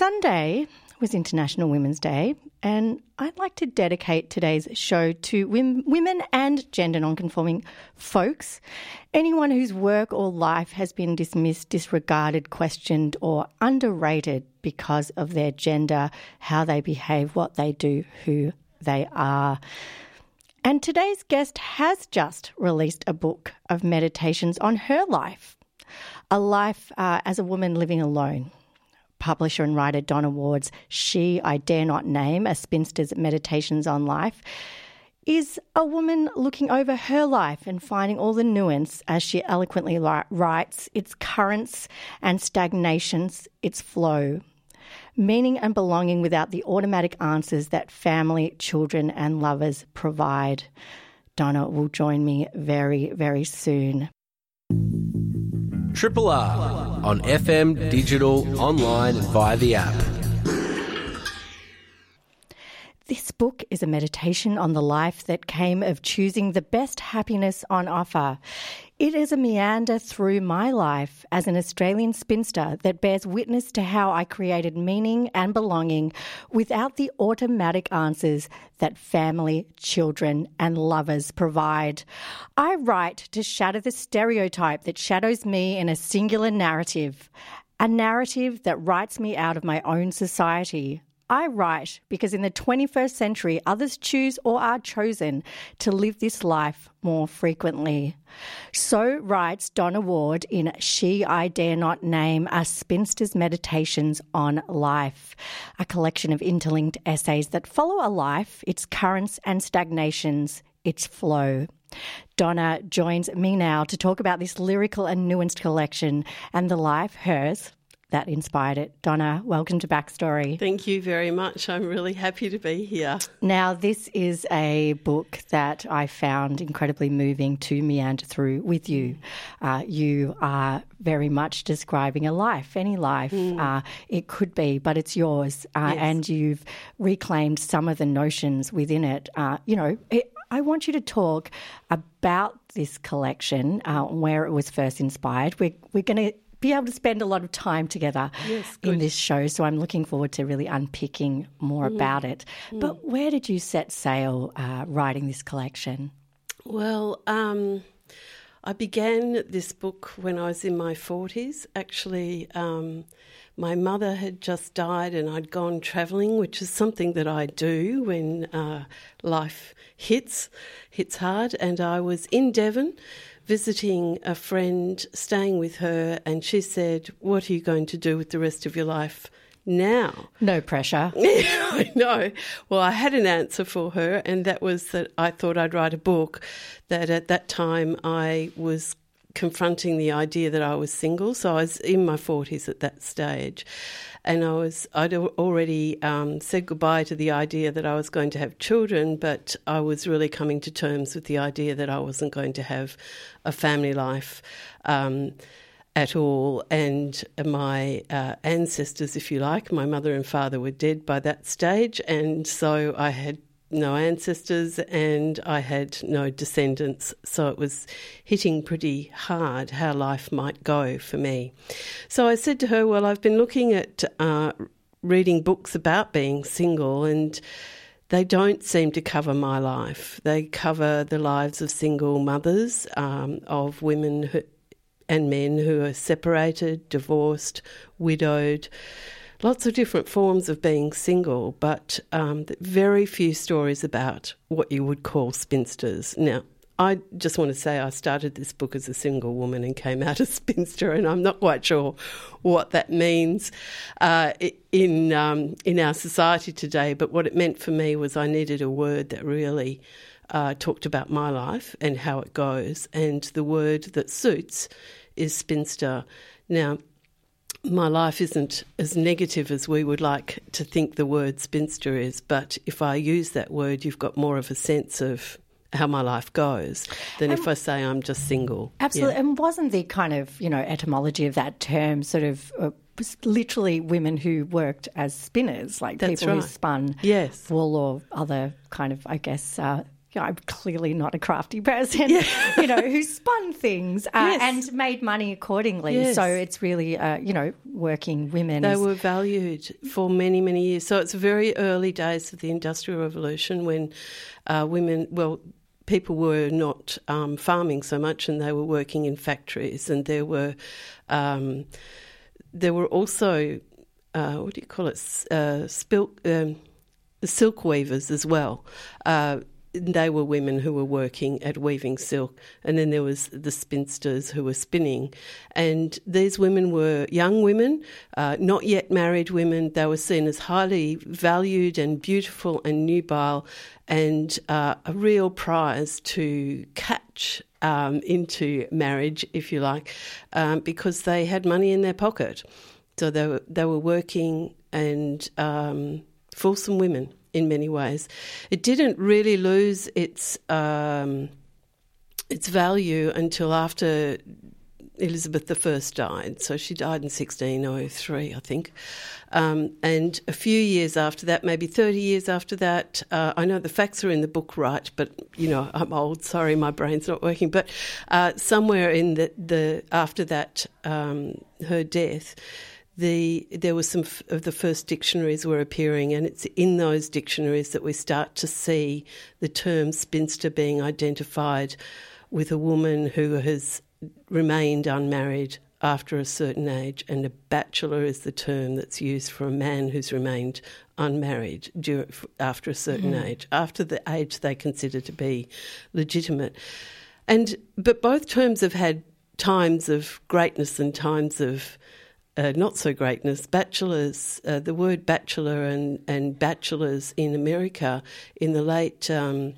Sunday was International Women's Day, and I'd like to dedicate today's show to women and gender nonconforming folks. Anyone whose work or life has been dismissed, disregarded, questioned, or underrated because of their gender, how they behave, what they do, who they are. And today's guest has just released a book of meditations on her life, a life uh, as a woman living alone publisher and writer Donna Ward's She I Dare Not Name, A Spinster's Meditations on Life, is a woman looking over her life and finding all the nuance as she eloquently writes, its currents and stagnations, its flow. Meaning and belonging without the automatic answers that family, children, and lovers provide. Donna will join me very, very soon. Triple R on FM, digital, online, and via the app. This book is a meditation on the life that came of choosing the best happiness on offer. It is a meander through my life as an Australian spinster that bears witness to how I created meaning and belonging without the automatic answers that family, children, and lovers provide. I write to shatter the stereotype that shadows me in a singular narrative, a narrative that writes me out of my own society, I write because in the 21st century, others choose or are chosen to live this life more frequently. So writes Donna Ward in She I Dare Not Name A Spinster's Meditations on Life, a collection of interlinked essays that follow a life, its currents and stagnations, its flow. Donna joins me now to talk about this lyrical and nuanced collection and the life, hers, that inspired it. Donna, welcome to Backstory. Thank you very much. I'm really happy to be here. Now, this is a book that I found incredibly moving to meander through with you. Uh, you are very much describing a life, any life. Mm. Uh, it could be, but it's yours. Uh, yes. And you've reclaimed some of the notions within it. Uh, you know, it, I want you to talk about this collection, uh, where it was first inspired. We're, we're going to be able to spend a lot of time together yes, in this show. So I'm looking forward to really unpicking more mm. about it. Mm. But where did you set sail uh, writing this collection? Well, um, I began this book when I was in my 40s. Actually, um, my mother had just died and I'd gone travelling, which is something that I do when uh, life hits, hits hard. And I was in Devon visiting a friend, staying with her, and she said, What are you going to do with the rest of your life? Now. No pressure. I know. Well, I had an answer for her, and that was that I thought I'd write a book. That at that time I was confronting the idea that I was single. So I was in my 40s at that stage and I was I'd already um, said goodbye to the idea that I was going to have children, but I was really coming to terms with the idea that I wasn't going to have a family life. Um, at all, and my uh, ancestors, if you like, my mother and father were dead by that stage, and so I had no ancestors and I had no descendants, so it was hitting pretty hard how life might go for me. So I said to her, Well, I've been looking at uh, reading books about being single, and they don't seem to cover my life. They cover the lives of single mothers, um, of women who, and men who are separated, divorced, widowed lots of different forms of being single, but um, very few stories about what you would call spinsters. Now, I just want to say I started this book as a single woman and came out a spinster, and I'm not quite sure what that means uh, in um, in our society today. But what it meant for me was I needed a word that really uh, talked about my life and how it goes, and the word that suits is spinster. Now, my life isn't as negative as we would like to think the word spinster is, but if I use that word, you've got more of a sense of how my life goes than if I say I'm just single. Absolutely. Yeah. And wasn't the kind of, you know, etymology of that term sort of uh, literally women who worked as spinners, like That's people who spun Yes. wool or other kind of, I guess, uh, you know, I'm clearly not a crafty person, you know, who spun things uh, Yes. and made money accordingly. Yes. So it's really, uh, you know, working women. They were valued for many, many years. So it's very early days of the Industrial Revolution when uh, women, well, people were not um, farming so much and they were working in factories, and there were um, there were also uh, what do you call it? Uh, spil- um, the silk weavers as well. Uh, they were women who were working at weaving silk, and then there was the spinsters who were spinning. And these women were young women, uh, not yet married women. They were seen as highly valued and beautiful and nubile, and uh, a real prize to catch um, into marriage, if you like, um, because they had money in their pocket. So they were they were working and um, fulsome women in many ways. It didn't really lose its um, its value until after Elizabeth I died. So she died in 1603, I think. Um, and a few years after that, maybe 30 years after that, uh, I know the facts are in the book right, but you know, I'm old, sorry, my brain's not working. But uh, somewhere in the, the after that, um, her death, the there were some f- of the first dictionaries were appearing, and it's in those dictionaries that we start to see the term spinster being identified with a woman who has remained unmarried after a certain age, and a bachelor is the term that's used for a man who's remained unmarried dur- after a certain mm-hmm. age, after the age they consider to be legitimate. And but both terms have had times of greatness and times of uh, not so greatness. Bachelors, uh, the word bachelor and, and bachelors in America in the late um,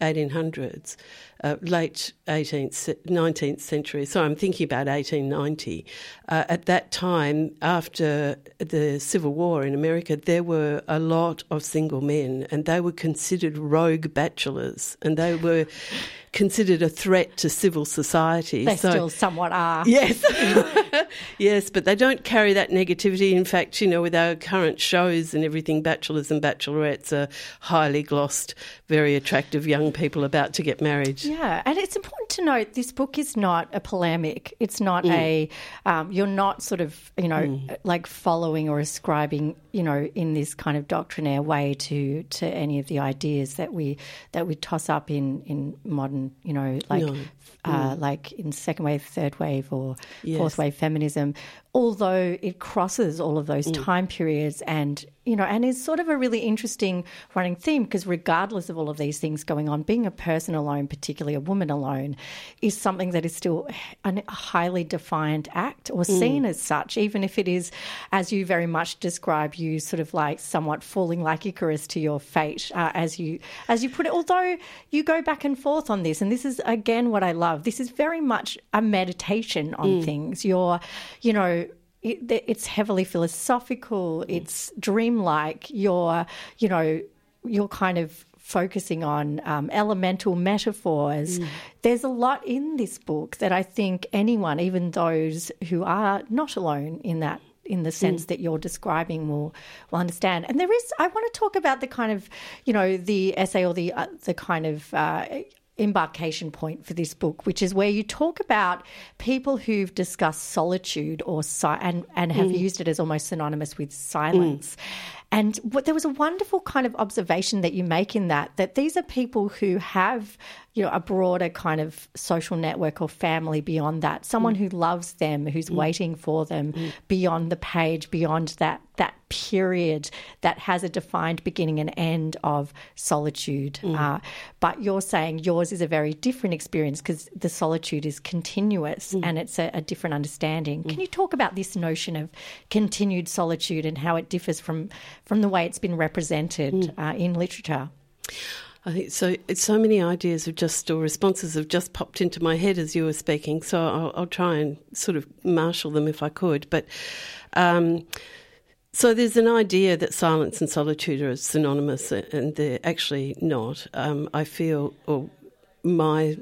1800s, uh, late 18th, 19th century. So I'm thinking about 1890. Uh, at that time, after the Civil War in America, there were a lot of single men, and they were considered rogue bachelors, and they were considered a threat to civil society. they So- still somewhat are. Yes. yes, but they don't carry that negativity. In fact, you know, with our current shows and everything, bachelors and bachelorettes are highly glossed, very attractive young people about to get married. Yeah, and it's important to note this book is not a polemic. It's not Mm. a, um, you're not sort of, you know, like following or ascribing, you know, in this kind of doctrinaire way to to any of the ideas that we that we toss up in in modern, you know, like No. uh, like in second wave, third wave, or Yes. fourth wave feminism. Although it crosses all of those Mm. time periods, and you know, and is sort of a really interesting running theme because regardless of all of these things going on, being a person alone, particularly a woman alone, is something that is still a highly defined act or Mm. seen as such, even if it is, as you very much describe, you sort of like somewhat falling like Icarus to your fate, uh, as you as you put it. Although you go back and forth on this, and this is again what I love. This is very much a meditation on things. You're, you know. It, it's heavily philosophical. It's dreamlike. You're, you know, you're kind of focusing on um, elemental metaphors. There's a lot in this book that I think anyone, even those who are not alone in that in the sense that you're describing will will understand. And there is I want to talk about the kind of, you know, the essay or the uh, the kind of uh, embarkation point for this book, which is where you talk about people who've discussed solitude or si- and and have mm. used it as almost synonymous with silence. Mm. And what, there was a wonderful kind of observation that you make in that that these are people who have you know a broader kind of social network or family beyond that, someone mm. who loves them, who's mm. waiting for them mm. beyond the page, beyond that that period that has a defined beginning and end of solitude. Uh, but you're saying yours is a very different experience because the solitude is continuous and it's a, a different understanding. Can you talk about this notion of continued solitude and how it differs from from the way it's been represented uh, in literature? I think so. So many ideas have just or responses have just popped into my head as you were speaking. So I'll, I'll try and sort of marshal them if I could. But um, so there's an idea that silence and solitude are synonymous, and they're actually not. Um, I feel, or my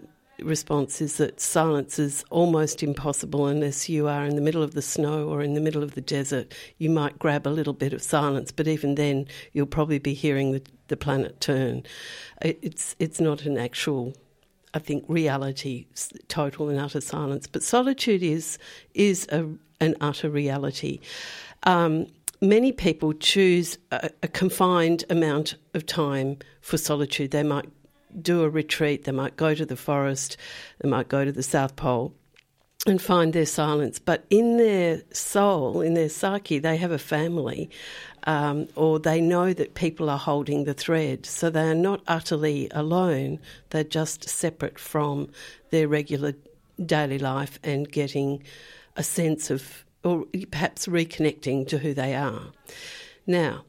response is that silence is almost impossible unless you are in the middle of the snow or in the middle of the desert. You might grab a little bit of silence, but even then, you'll probably be hearing the, the planet turn. It's it's not an actual. I think reality, total and utter silence, but solitude is is a, an utter reality. Um, many people choose a, a, confined amount of time for solitude. They might do a retreat, they might go to the forest, they might go to the South Pole and find their silence. But in their soul, in their psyche, they have a family um, or they know that people are holding the thread. So they are not utterly alone, they're just separate from their regular daily life and getting a sense of, or perhaps reconnecting to who they are. Now,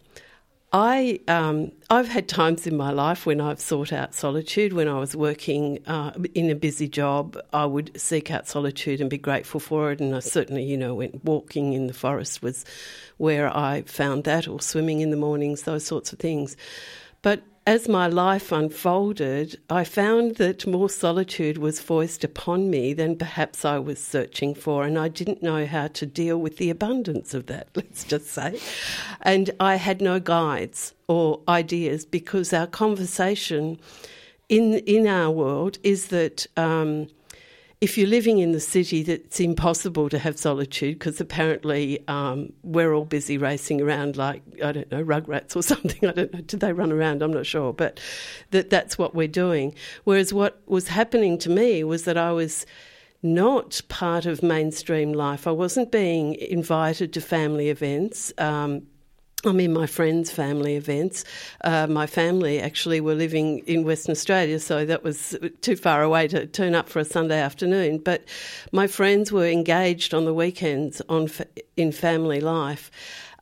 I um, I've had times in my life when I've sought out solitude. When I was working uh, in a busy job, I would seek out solitude and be grateful for it. And I certainly, you know, went walking in the forest was where I found that, or swimming in the mornings, those sorts of things. But as my life unfolded, I found that more solitude was foisted upon me than perhaps I was searching for, and I didn't know how to deal with the abundance of that, let's just say. And I had no guides or ideas because our conversation in, in our world is that. Um, if you're living in the city, it's impossible to have solitude because apparently um, we're all busy racing around like I don't know rugrats or something. I don't know. Did they run around? I'm not sure, but that that's what we're doing. Whereas what was happening to me was that I was not part of mainstream life. I wasn't being invited to family events. Um, I'm in my friends' family events. Uh, my family actually were living in Western Australia, so that was too far away to turn up for a Sunday afternoon. But my friends were engaged on the weekends on in family life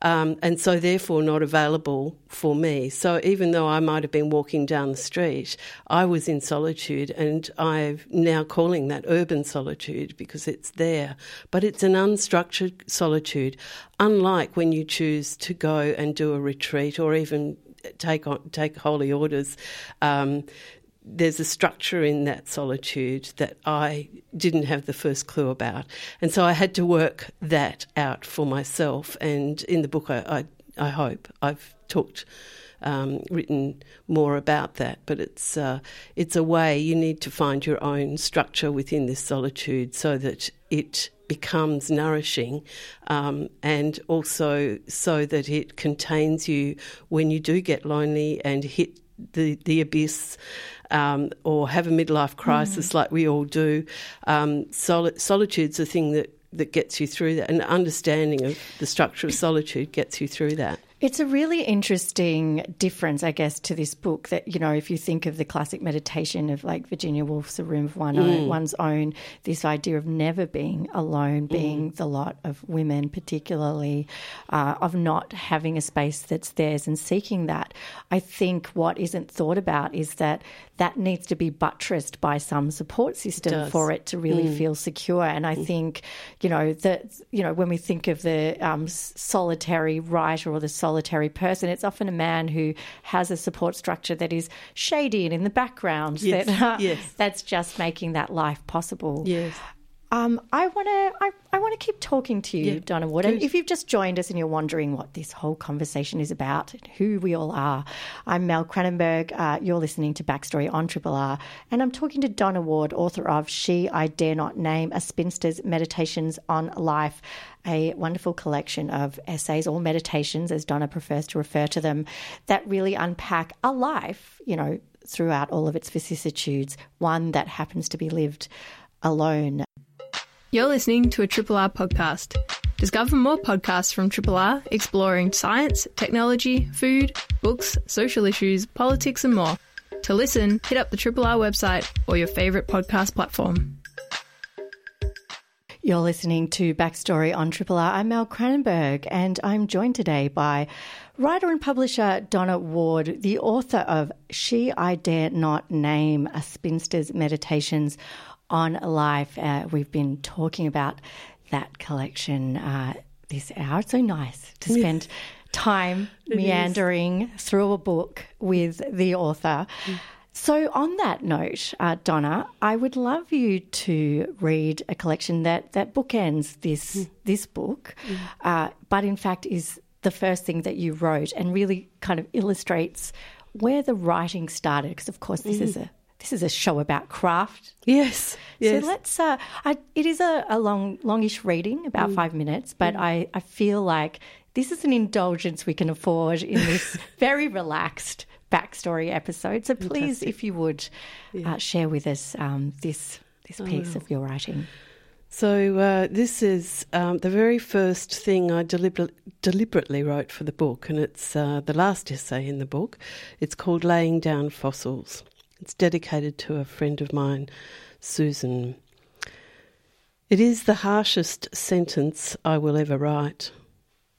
um, and so therefore not available for me. So even though I might have been walking down the street, I was in solitude, and I'm now calling that urban solitude because it's there. But it's an unstructured solitude, unlike when you choose to go and do a retreat or even take on, take holy orders. Um, there's a structure in that solitude that I didn't have the first clue about. And so I had to work that out for myself. And in the book, I, I, I hope I've talked. Um, written more about that, but it's uh, it's a way you need to find your own structure within this solitude so that it becomes nourishing um, and also so that it contains you when you do get lonely and hit the, the abyss um, or have a midlife crisis mm. like we all do. Um, soli- solitude's a thing that, that gets you through that, and understanding of the structure of solitude gets you through that. It's a really interesting difference, I guess, to this book that, you know, if you think of the classic meditation of like Virginia Woolf's A Room of One mm. One's Own, this idea of never being alone, being mm. the lot of women, particularly, uh, of not having a space that's theirs and seeking that. I think what isn't thought about is that that needs to be buttressed by some support system it for it to really mm. feel secure. And I mm. think, you know, that, you know, when we think of the um, solitary writer or the solitary person. It's often a man who has a support structure that is shady and in the background. Yes. That, uh, yes. That's just making that life possible. Yes. Um, I want to I, I want to keep talking to you, yeah, Donna Ward. And if you've just joined us and you're wondering what this whole conversation is about, who we all are, I'm Mel Cranenburgh. Uh, you're listening to Backstory on Triple R, and I'm talking to Donna Ward, author of "She I Dare Not Name: A Spinster's Meditations on Life." A wonderful collection of essays or meditations, as Donna prefers to refer to them, that really unpack a life, you know, throughout all of its vicissitudes, one that happens to be lived alone. You're listening to a Triple R podcast. Discover more podcasts from Triple R exploring science, technology, food, books, social issues, politics, and more. To listen, hit up the Triple R website or your favourite podcast platform. You're listening to Backstory on Triple R. I'm Mel Cranenburgh, and I'm joined today by writer and publisher Donna Ward, the author of She I Dare Not Name, A Spinster's Meditations on Life. Uh, we've been talking about that collection uh, this hour. It's so nice to spend time it meandering is. through a book with the author. Mm. So, on that note, uh, Donna, I would love you to read a collection that, that bookends this mm. this book, mm. uh, but in fact is the first thing that you wrote and really kind of illustrates where the writing started. Because, of course, this mm. is a this is a show about craft. Yes. yes. So let's. Uh, I, it is a, a long, longish reading, about mm. five minutes, but mm. I, I feel like this is an indulgence we can afford in this very relaxed backstory episode. So please, Fantastic. if you would, yeah. uh, share with us um, this this piece of your writing. So uh, this is um, the very first thing I deliber- deliberately wrote for the book, and it's uh, the last essay in the book. It's called "Laying Down Fossils." It's dedicated to a friend of mine, Susan. It is the harshest sentence I will ever write.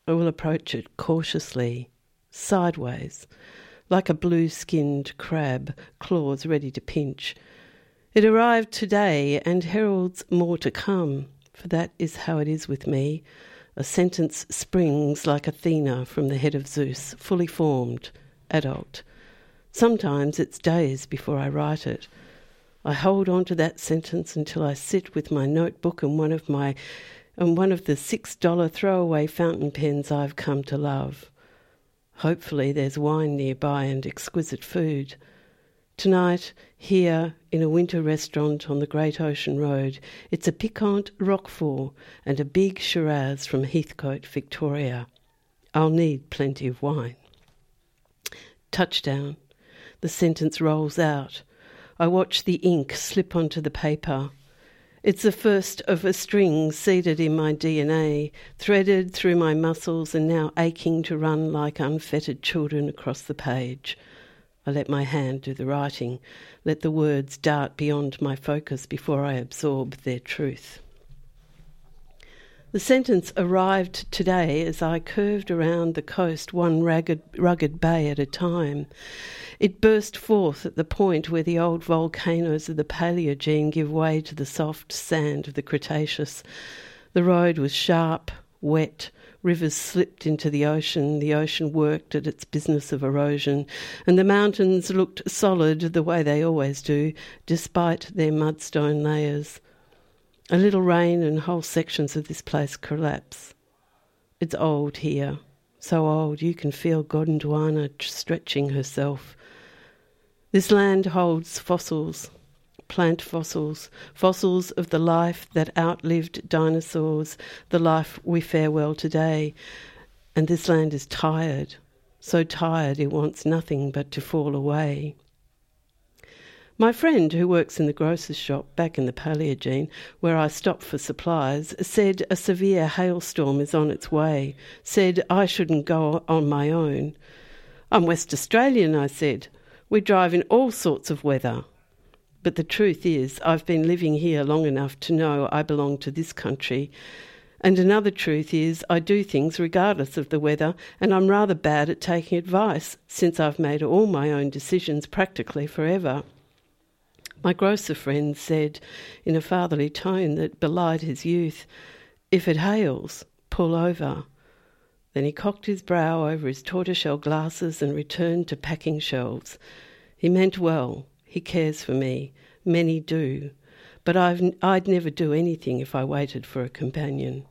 I will approach it cautiously, sideways like a blue skinned crab, claws ready to pinch. It arrived today and heralds more to come, for that is how it is with me. A sentence springs like Athena from the head of Zeus, fully formed, adult. Sometimes it's days before I write it. I hold on to that sentence until I sit with my notebook and one of my and one of the six dollar throwaway fountain pens I've come to love. Hopefully, there's wine nearby and exquisite food. Tonight, here in a winter restaurant on the Great Ocean Road, it's a piquant roquefort and a big Shiraz from Heathcote, Victoria. I'll need plenty of wine. Touchdown. The sentence rolls out. I watch the ink slip onto the paper. It's the first of a string seeded in my DNA, threaded through my muscles and now aching to run like unfettered children across the page. I let my hand do the writing, let the words dart beyond my focus before I absorb their truth. The sentence arrived today as I curved around the coast one ragged, rugged bay at a time. It burst forth at the point where the old volcanoes of the Paleogene give way to the soft sand of the Cretaceous. The road was sharp, wet, rivers slipped into the ocean, the ocean worked at its business of erosion, and the mountains looked solid the way they always do, despite their mudstone layers. A little rain and whole sections of this place collapse. It's old here, so old you can feel Gondwana stretching herself. This land holds fossils, plant fossils, fossils of the life that outlived dinosaurs, the life we farewell today. And this land is tired, so tired it wants nothing but to fall away. My friend, who works in the grocer's shop back in the Paleogene, where I stop for supplies, said a severe hailstorm is on its way, said I shouldn't go on my own. I'm West Australian, I said. We drive in all sorts of weather. But the truth is, I've been living here long enough to know I belong to this country. And another truth is, I do things regardless of the weather, and I'm rather bad at taking advice, since I've made all my own decisions practically forever. My grocer friend said in a fatherly tone that belied his youth, If it hails, pull over. Then he cocked his brow over his tortoiseshell glasses and returned to packing shelves. He meant well. He cares for me. Many do. But I've, I'd never do anything if I waited for a companion.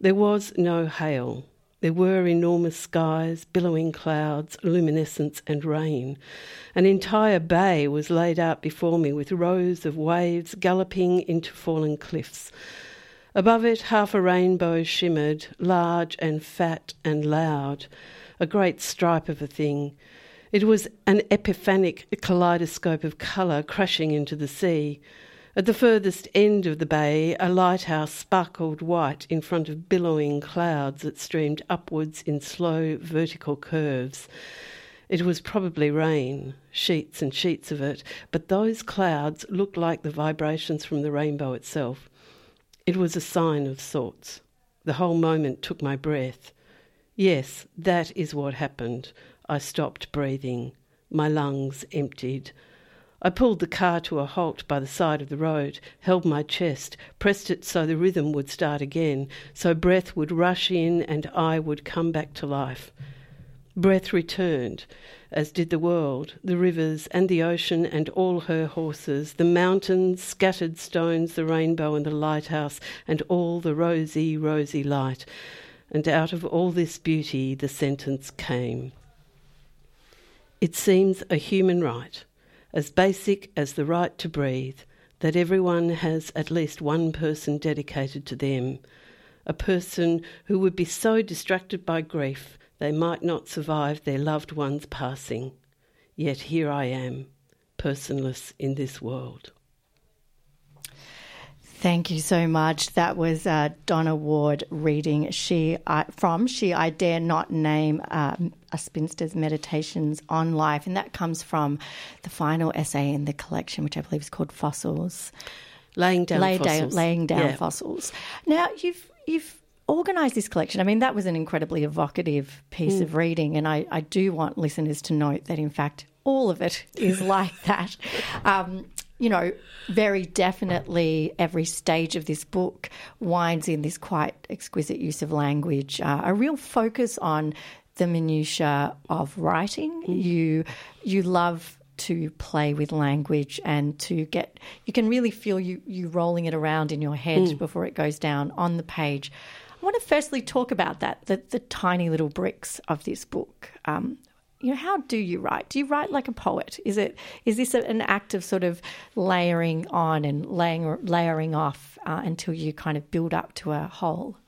There was no hail. There were enormous skies, billowing clouds, luminescence, and rain. An entire bay was laid out before me with rows of waves galloping into fallen cliffs. Above it, half a rainbow shimmered, large and fat and loud, a great stripe of a thing. It was an epiphanic kaleidoscope of colour crashing into the sea. At the furthest end of the bay, a lighthouse sparkled white in front of billowing clouds that streamed upwards in slow vertical curves. It was probably rain, sheets and sheets of it, but those clouds looked like the vibrations from the rainbow itself. It was a sign of sorts. The whole moment took my breath. Yes, that is what happened. I stopped breathing. My lungs emptied. I pulled the car to a halt by the side of the road, held my chest, pressed it so the rhythm would start again, so breath would rush in and I would come back to life. Breath returned, as did the world, the rivers and the ocean and all her horses, the mountains, scattered stones, the rainbow and the lighthouse, and all the rosy, rosy light. And out of all this beauty the sentence came. It seems a human right as basic as the right to breathe, that everyone has at least one person dedicated to them, a person who would be so distracted by grief they might not survive their loved one's passing. Yet here I am, personless in this world. Thank you so much. That was uh, Donna Ward reading she from She I Dare Not Name um, a Spinster's Meditations on Life, and that comes from the final essay in the collection, which I believe is called Fossils. Laying down Lay fossils. Down, laying down Yeah. fossils. Now you've you've organised this collection. I mean, that was an incredibly evocative piece Mm. of reading, and I, I do want listeners to note that in fact all of it is like that. Um, you know, very definitely every stage of this book winds in this quite exquisite use of language, uh, a real focus on the minutiae of writing. You you love to play with language and to get you can really feel you you rolling it around in your head before it goes down on the page. I want to firstly talk about that the the tiny little bricks of this book. Um, you know, how do you write? Do you write like a poet? Is it is this an act of sort of layering on and laying layering off uh, until you kind of build up to a whole?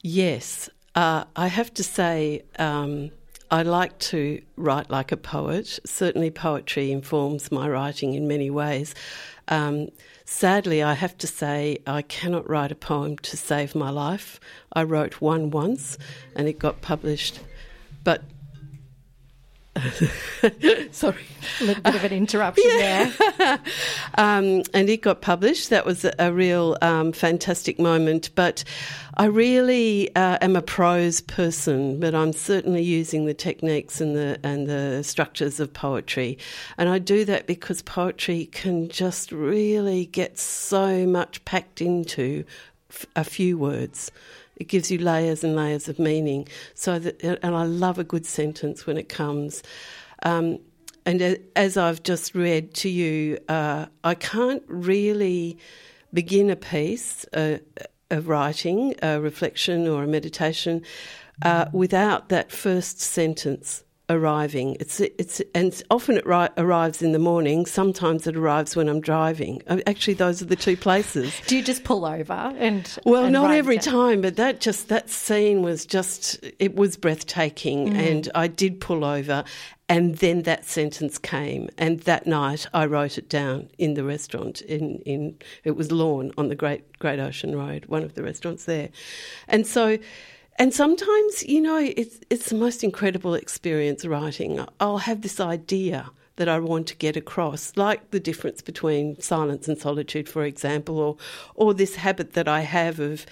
Yes, uh, I have to say, um, I like to write like a poet. Certainly, poetry informs my writing in many ways. Um, sadly, I have to say, I cannot write a poem to save my life. I wrote one once and it got published, but. Sorry. A little bit of an interruption there. um, and it got published. That was a, real um, fantastic moment. But I really uh, am a prose person, but I'm certainly using the techniques and the and the structures of poetry, and I do that because poetry can just really get so much packed into f- a few words. It gives you layers and layers of meaning. So that, and I love a good sentence when it comes. Um, and as I've just read to you, uh, I can't really begin a piece of writing, a reflection, or a meditation uh, without that first sentence arriving. It's it's and often it ri- arrives in the morning. Sometimes it arrives when I'm driving. Uh, Actually, those are the two places. Do you just pull over and Well, and not every it? time, but that just that scene was just it was breathtaking, and I did pull over, and then that sentence came, and that night I wrote it down in the restaurant in in it was Lorne on the Great Great Ocean Road, one of the restaurants there, and so. And sometimes, you know, it's it's the most incredible experience writing. I'll have this idea that I want to get across, like the difference between silence and solitude, for example, or or this habit that I have of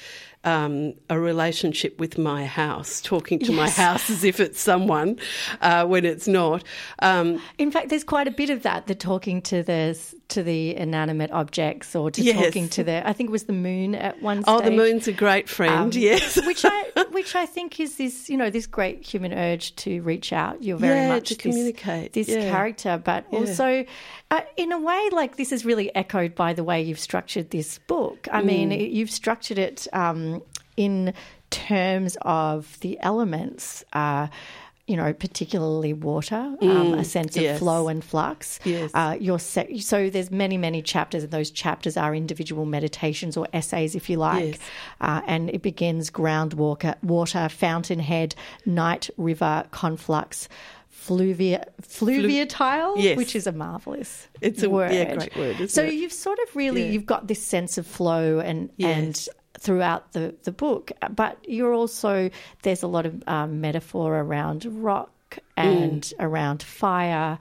um, a relationship with my house, talking to my house as if it's someone uh, when it's not. Um, In fact, there's quite a bit of that. The talking to the to the inanimate objects, or to Yes. talking to the. I think it was the moon at one. oh, the moon's a great friend. Um, yes, which I which I think is this you know this great human urge to reach out. You're very Yeah, much to this, communicate, this yeah. character, but Yeah. also uh, in a way like this is really echoed by the way you've structured this book. I mean, Mm. it- you've structured it um, in terms of the elements. Uh, you know, particularly water, um, a sense of Mm, flow and flux. Yes. Uh, your se- so there's many, many chapters, and those chapters are individual meditations or essays, if you like. Yes. Uh, and it begins groundwater, water, fountainhead, night, river, conflux, fluvia, fluviatile, Yes. which is a marvelous It's a- word. yeah, great word, so it? you've sort of really Yeah. you've got this sense of flow and and throughout the the book, but you're also there's a lot of um, metaphor around rock. And Mm. around fire,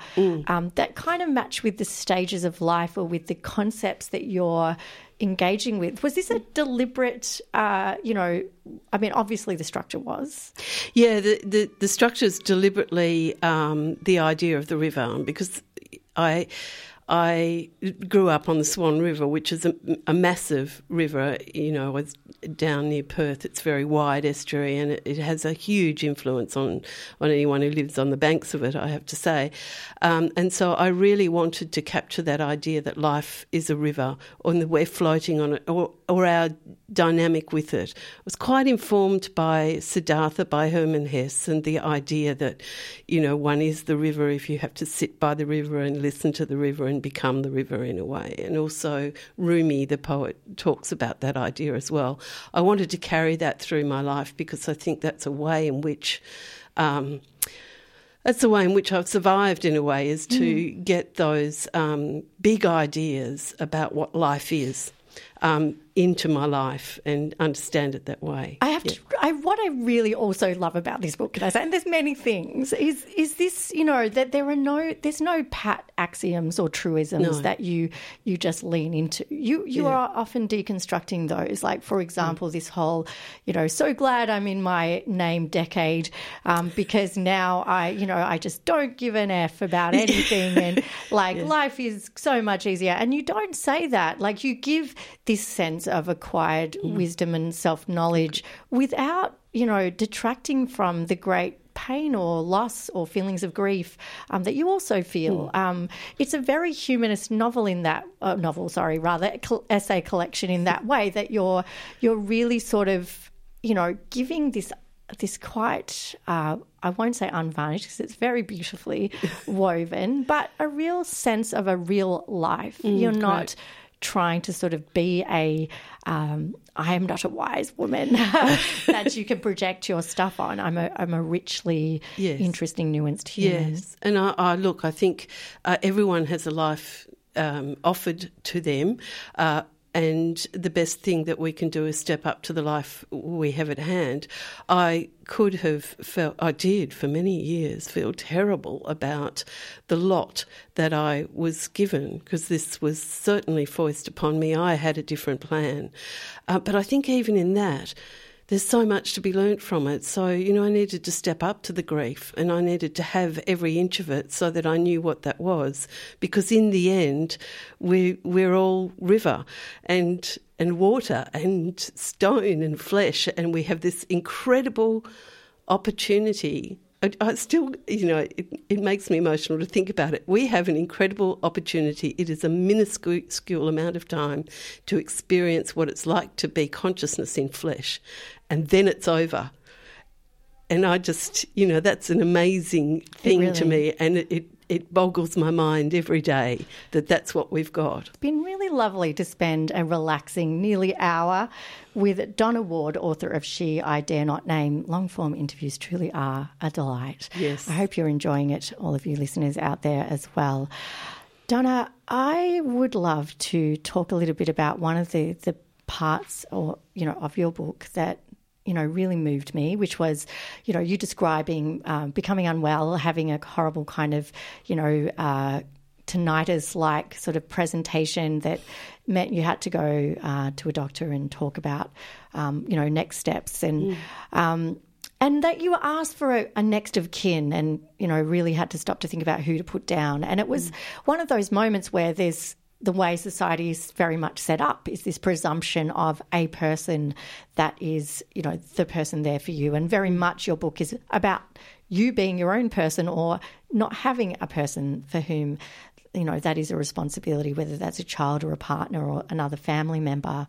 um, that kind of match with the stages of life or with the concepts that you're engaging with. Was this a deliberate, uh, you know, I mean, obviously the structure was. Yeah, the, the, the structure is deliberately um, the idea of the river because I. I grew up on the Swan River, which is a, a massive river. You know, it's down near Perth. It's very wide estuary, and it, it, has a huge influence on on anyone who lives on the banks of it. I have to say, um, and so I really wanted to capture that idea that life is a river, or that we're floating on it, or or our dynamic with it. I was quite informed by Siddhartha, by Hermann Hesse, and the idea that, you know, one is the river if you have to sit by the river and listen to the river and become the river in a way. And also, Rumi, the poet, talks about that idea as well. I wanted to carry that through my life because I think that's a way in which. Um, that's the way in which I've survived, in a way, is to mm. get those um, big ideas about what life is um, into my life and understand it that way. I have yeah. to. I, what I really also love about this book, can I say, and there's many things, is is this you know that there are no there's no pat axioms or truisms no. that you you just lean into. You you yeah. are often deconstructing those. Like for example, mm. this whole you know so glad I'm in my name decade um, because now I you know I just don't give an f about anything and like yeah. life is so much easier. And you don't say that. Like you give this sense of acquired mm. wisdom and self knowledge without, you know, detracting from the great pain or loss or feelings of grief um, that you also feel. Mm. Um, it's a very humanist novel in that uh, novel, sorry, rather essay collection in that way that you're you're really sort of you know giving this this quite uh, I won't say unvarnished because it's very beautifully woven, but a real sense of a real life. Mm, you're not trying to sort of be a um, I am not a wise woman that you can project your stuff on. I'm a I'm a richly yes. interesting, nuanced human. Yes, and I, I look. I think uh, everyone has a life um, offered to them. Uh, and the best thing that we can do is step up to the life we have at hand. I could have felt, I did for many years, feel terrible about the lot that I was given because this was certainly foisted upon me. I had a different plan. Uh, but I think even in that, there's so much to be learnt from it. So, you know, I needed to step up to the grief and I needed to have every inch of it so that I knew what that was. Because in the end, we, we're all river and, and water and stone and flesh, and we have this incredible opportunity I, I, still, you know, it, it, makes me emotional to think about it. We have an incredible opportunity. It is a minuscule amount of time to experience what it's like to be consciousness in flesh, and then it's over. And I just, you know, that's an amazing thing really, to me, and it, it it boggles my mind every day that that's what we've got. It's been really lovely to spend a relaxing nearly hour with Donna Ward, author of She I Dare Not Name. Long form interviews truly are a delight. Yes. I hope you're enjoying it, all of you listeners out there as well. Donna, I would love to talk a little bit about one of the, the parts or you know of your book that you know, really moved me, which was, you know, you describing um, becoming unwell, having a horrible kind of, you know, uh, tinnitus like sort of presentation that meant you had to go uh, to a doctor and talk about, um, you know, next steps and. Mm. Um, and that you were asked for a, a, next of kin and you know really had to stop to think about who to put down and it was mm. one of those moments where there's the way society is very much set up is this presumption of a person that is, you know, the person there for you. And very much your book is about you being your own person or not having a person for whom, you know, that is a responsibility, whether that's a child or a partner or another family member.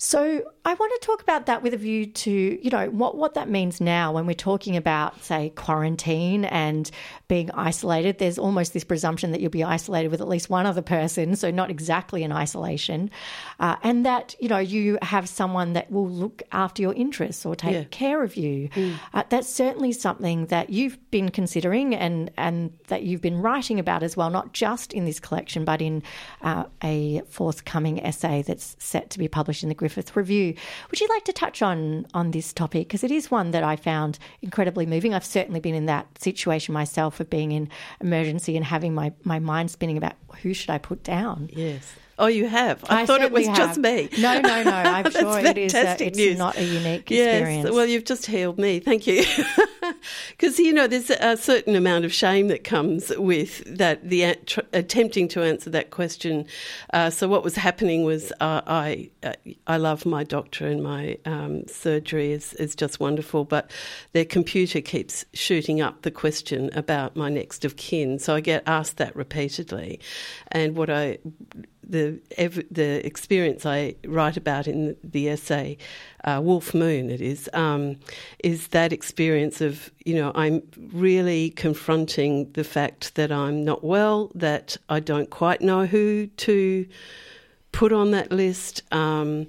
So I want to talk about that with a view to, you know, what, what that means now when we're talking about, say, quarantine and being isolated. There's almost this presumption that you'll be isolated with at least one other person, so not exactly in isolation. Uh, and that, you know, you have someone that will look after your interests or take yeah. care of you. Mm. Uh, that's certainly something that you've been considering and, and that you've been writing about as well, not just in this collection, but in uh, a forthcoming essay that's set to be published in the Griffith Review. Would you like to touch on on this topic because it is one that I found incredibly moving. I've certainly been in that situation myself of being in emergency and having my my mind spinning about who should I put down. Yes. Oh, you have. I, I thought it was have. just me. No, no, no. I'm sure it is. Uh, it's news. not a unique experience. Yes. Well, you've just healed me. Thank you. Because you know, there's a certain amount of shame that comes with that. The tr- attempting to answer that question. Uh, so what was happening was uh, I uh, I love my doctor and my um, surgery is is just wonderful, but their computer keeps shooting up the question about my next of kin. So I get asked that repeatedly, and what I the the experience I write about in the essay, uh, Wolf Moon, it is, um, is that experience of you know I'm really confronting the fact that I'm not well, that I don't quite know who to put on that list. Um,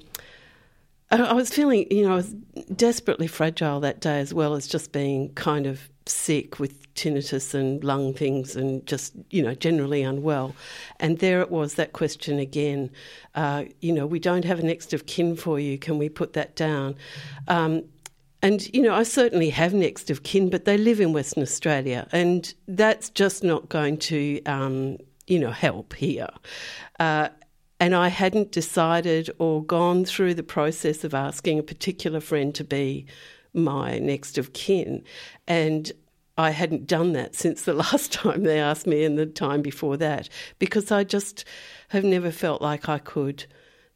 I, I was feeling, you know, I was desperately fragile that day as well as just being kind of sick with tinnitus and lung things and just, you know, generally unwell. And there it was, that question again. Uh, you know, we don't have a next of kin for you. Can we put that down? Um, and, you know, I certainly have next of kin, but they live in Western Australia. And that's just not going to, um, you know, help here. Uh, and I hadn't decided or gone through the process of asking a particular friend to be my next of kin. And I hadn't done that since the last time they asked me and the time before that because I just have never felt like I could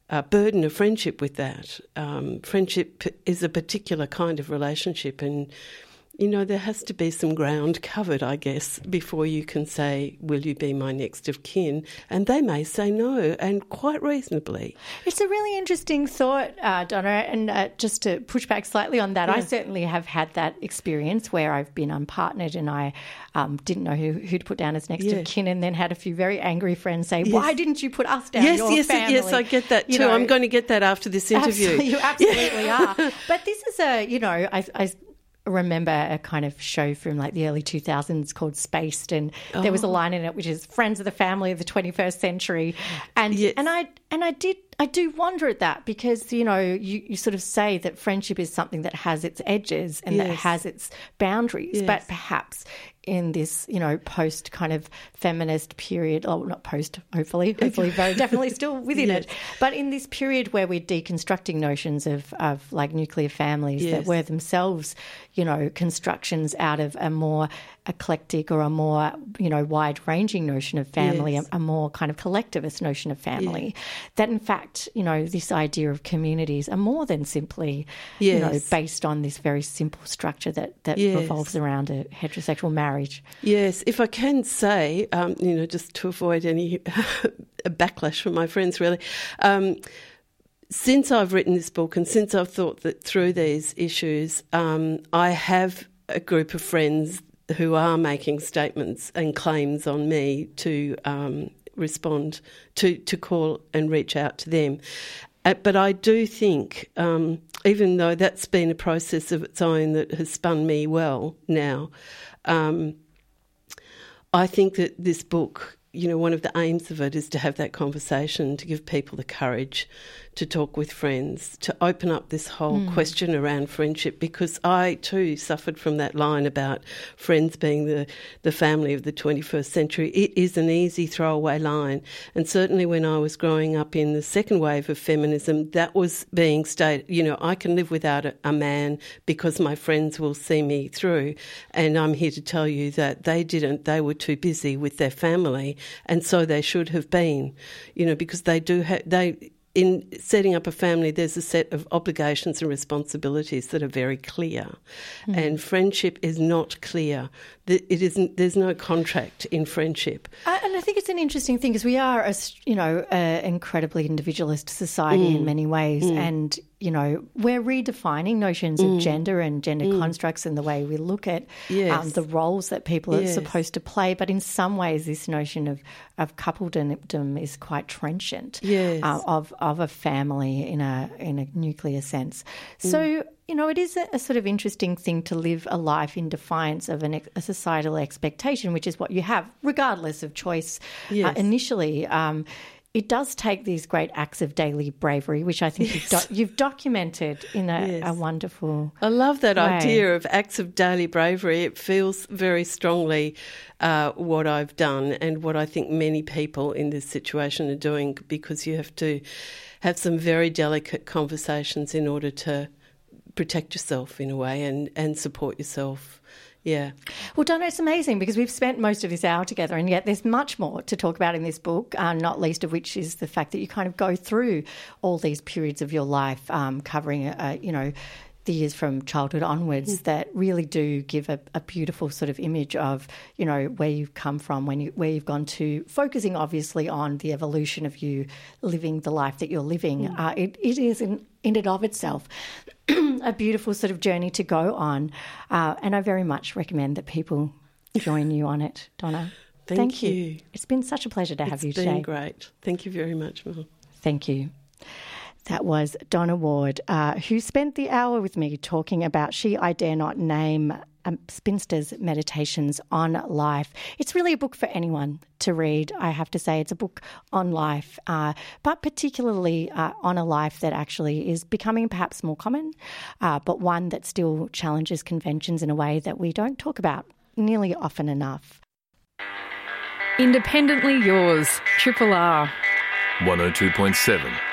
uh, burden a friendship with that. Um, friendship is a particular kind of relationship, and you know, there has to be some ground covered, I guess, before you can say, Will you be my next of kin? And they may say no, and quite reasonably. It's a really interesting thought, uh, Donna. And uh, just to push back slightly on that, yeah. I certainly have had that experience where I've been unpartnered and I um, didn't know who, who to put down as next of kin, and then had a few very angry friends say, yes. Why didn't you put us down? Yes, yes, family? yes, I get that too. You know, I'm going to get that after this interview. Absolutely, you absolutely are. But this is a, you know, I, I remember a kind of show from like the early 2000s called Spaced, and oh. there was a oh. line in it which is "Friends of the Family of the 21st Century," and yes. and I and I did I do wonder at that because you know you, you sort of say that friendship is something that has its edges and yes. that has its boundaries, yes. but perhaps in this, you know, post kind of feminist period, oh, not post, hopefully, hopefully, very definitely still within yes. it, but in this period where we're deconstructing notions of, of like nuclear families that were themselves, you know, constructions out of a more eclectic or a more, you know, wide ranging notion of family, yes. a, a, more kind of collectivist notion of family, that in fact, you know, this idea of communities are more than simply, you know, based on this very simple structure that, that revolves around a heterosexual marriage marriage. Yes, if I can say, um, you know, just to avoid any backlash from my friends, really. Um, since I've written this book and since I've thought that through these issues, um, I have a group of friends who are making statements and claims on me to um, respond, to, to call and reach out to them. Uh, but I do think, um, even though that's been a process of its own that has spun me well now, um, I think that this book, you know, one of the aims of it is to have that conversation, to give people the courage to talk with friends, to open up this whole mm. question around friendship because I too suffered from that line about friends being the, the family of the 21st century. It is an easy throwaway line. And certainly when I was growing up in the second wave of feminism, that was being stated, you know, I can live without a, a man because my friends will see me through. And I'm here to tell you that they didn't. They were too busy with their family. And so they should have been, you know, because they do have, they, in setting up a family, there's a set of obligations and responsibilities that are very clear, mm. and friendship is not clear. It isn't. There's no contract in friendship. Uh, and I think it's an interesting thing because we are, a, you know, an incredibly individualist society mm. in many ways, mm. and you know, we're redefining notions mm. of gender and gender mm. constructs and the way we look at um, yes. um, the roles that people yes. are supposed to play. But in some ways, this notion of, of coupledom is quite trenchant yes. uh, of, of a family in a, in a nuclear sense. Mm. So, you know, it is a, a, sort of interesting thing to live a life in defiance of an, a societal expectation, which is what you have, regardless of choice uh, uh, initially. Um, it does take these great acts of daily bravery, which I think yes. you've, do- you've, documented in a, yes. a, wonderful. I love that way. idea of acts of daily bravery. It feels very strongly uh, what I've done and what I think many people in this situation are doing because you have to have some very delicate conversations in order to protect yourself in a way and, and support yourself yeah. Well, Donna, it's amazing because we've spent most of this hour together, and yet there's much more to talk about in this book, uh, not least of which is the fact that you kind of go through all these periods of your life, um, covering, uh, you know, the years from childhood onwards mm. that really do give a, a, beautiful sort of image of you know where you've come from when you where you've gone to focusing obviously on the evolution of you living the life that you're living mm. uh, it, it is in, in and of itself a beautiful sort of journey to go on uh, and I very much recommend that people join you on it Donna thank, thank you. you. it's been such a pleasure to have it's you today it's been great thank you very much Mel thank you that was Donna Ward, uh, who spent the hour with me talking about She I Dare Not Name um, Spinster's Meditations on Life. It's really a book for anyone to read, I have to say. It's a book on life, uh, but particularly uh, on a life that actually is becoming perhaps more common, uh, but one that still challenges conventions in a way that we don't talk about nearly often enough. Independently yours, Triple R. 102.7.